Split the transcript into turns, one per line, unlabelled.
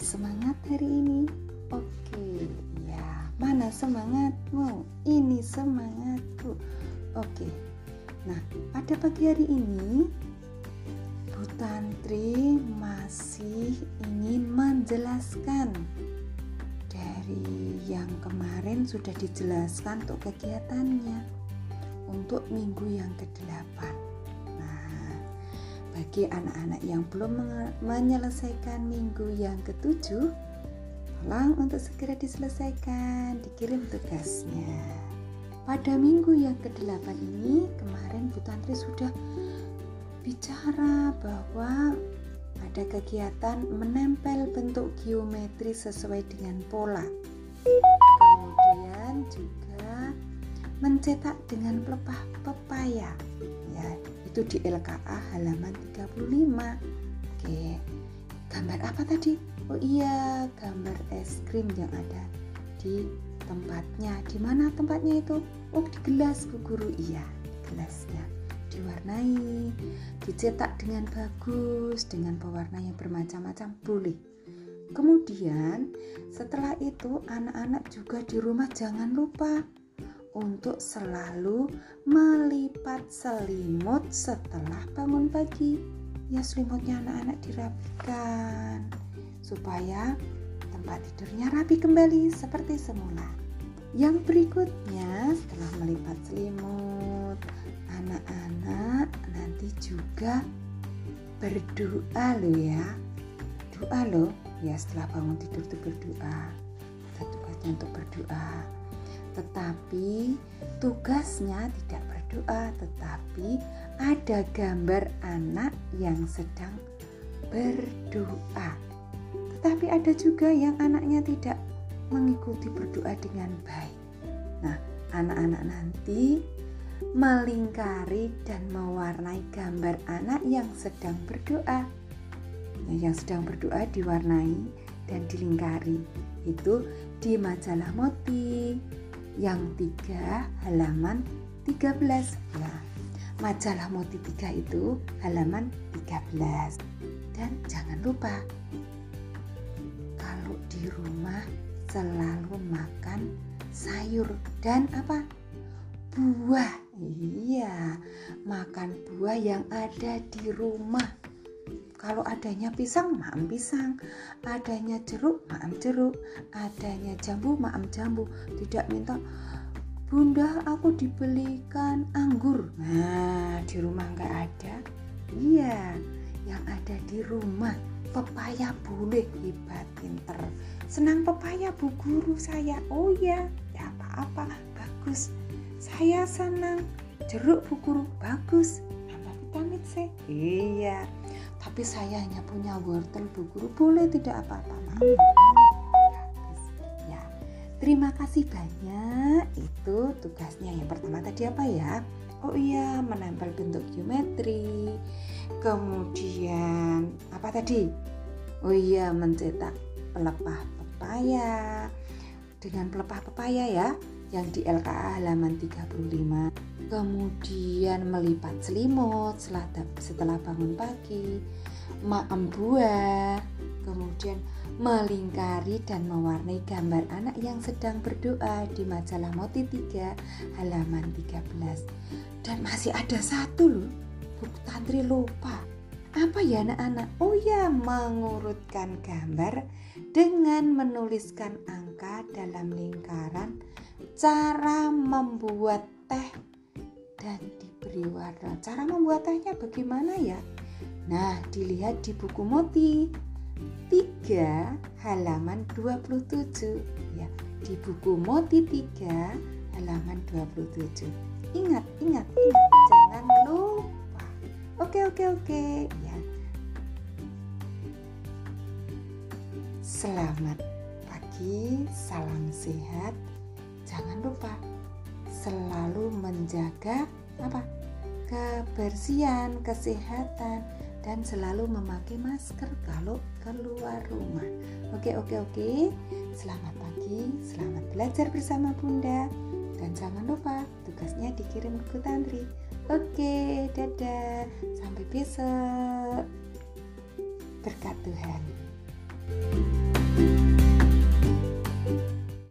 tetap semangat hari ini? Oke, ya. Mana semangatmu? Ini semangatku. Oke. Nah, pada pagi hari ini Bu Tantri masih ingin menjelaskan dari yang kemarin sudah dijelaskan untuk kegiatannya untuk minggu yang ke-8. Bagi anak-anak yang belum menyelesaikan minggu yang ketujuh, tolong untuk segera diselesaikan, dikirim tugasnya. Pada minggu yang ke-8 ini, kemarin Bu Tantri sudah bicara bahwa ada kegiatan menempel bentuk geometri sesuai dengan pola. Kemudian juga mencetak dengan pelepah pepaya. Ya, itu di LKA halaman 35. Oke. Gambar apa tadi? Oh iya, gambar es krim yang ada di tempatnya. Di mana tempatnya itu? Oh, di gelas Bu Guru. Iya, gelasnya diwarnai, dicetak dengan bagus, dengan pewarna yang bermacam-macam boleh. Kemudian setelah itu anak-anak juga di rumah jangan lupa untuk selalu melipat selimut setelah bangun pagi. Ya selimutnya anak-anak dirapikan supaya tempat tidurnya rapi kembali seperti semula. Yang berikutnya setelah melipat selimut, anak-anak nanti juga berdoa lo ya doa lo ya setelah bangun tidur itu berdoa kita tugasnya untuk berdoa tetapi tugasnya tidak berdoa tetapi ada gambar anak yang sedang berdoa. Tetapi ada juga yang anaknya tidak mengikuti berdoa dengan baik. Nah anak-anak nanti melingkari dan mewarnai gambar anak yang sedang berdoa. Yang sedang berdoa diwarnai dan dilingkari. Itu di majalah Moti yang tiga halaman 13 ya. Majalah Moti 3 itu halaman 13 dan jangan lupa kalau di rumah selalu makan sayur dan apa buah. Iya, makan buah yang ada di rumah. Kalau adanya pisang, maam pisang. Adanya jeruk, maam jeruk. Adanya jambu, maam jambu. Tidak minta, Bunda aku dibelikan anggur. Nah, di rumah nggak ada. Iya, yang ada di rumah. Pepaya boleh, hebat, pinter. Senang pepaya bu guru saya. Oh ya, ya apa-apa, bagus saya senang jeruk bu guru bagus nambah vitamin C iya tapi saya hanya punya wortel bu guru. Boleh tidak apa-apa ya terima kasih banyak. Itu tugasnya yang pertama tadi apa ya? Oh iya menempel bentuk geometri. Kemudian apa tadi? Oh iya mencetak pelepah pepaya. Dengan pelepah pepaya ya yang di LKA halaman 35 kemudian melipat selimut setelah, setelah bangun pagi maem buah kemudian melingkari dan mewarnai gambar anak yang sedang berdoa di majalah Moti 3 halaman 13 dan masih ada satu loh buku tantri lupa. Apa ya anak-anak? Oh ya mengurutkan gambar dengan menuliskan angka dalam lingkaran cara membuat teh dan diberi warna. Cara membuat tehnya bagaimana ya? Nah, dilihat di buku Moti 3 halaman 27 ya. Di buku Moti 3 halaman 27. Ingat, ingat, ingat, jangan lupa. Oke, oke, oke, ya. Selamat pagi, salam sehat menjaga apa kebersihan, kesehatan dan selalu memakai masker kalau keluar rumah. Oke, oke, oke. Selamat pagi, selamat belajar bersama Bunda. Dan jangan lupa tugasnya dikirim ke Tantri. Oke, dadah. Sampai besok. Berkat Tuhan.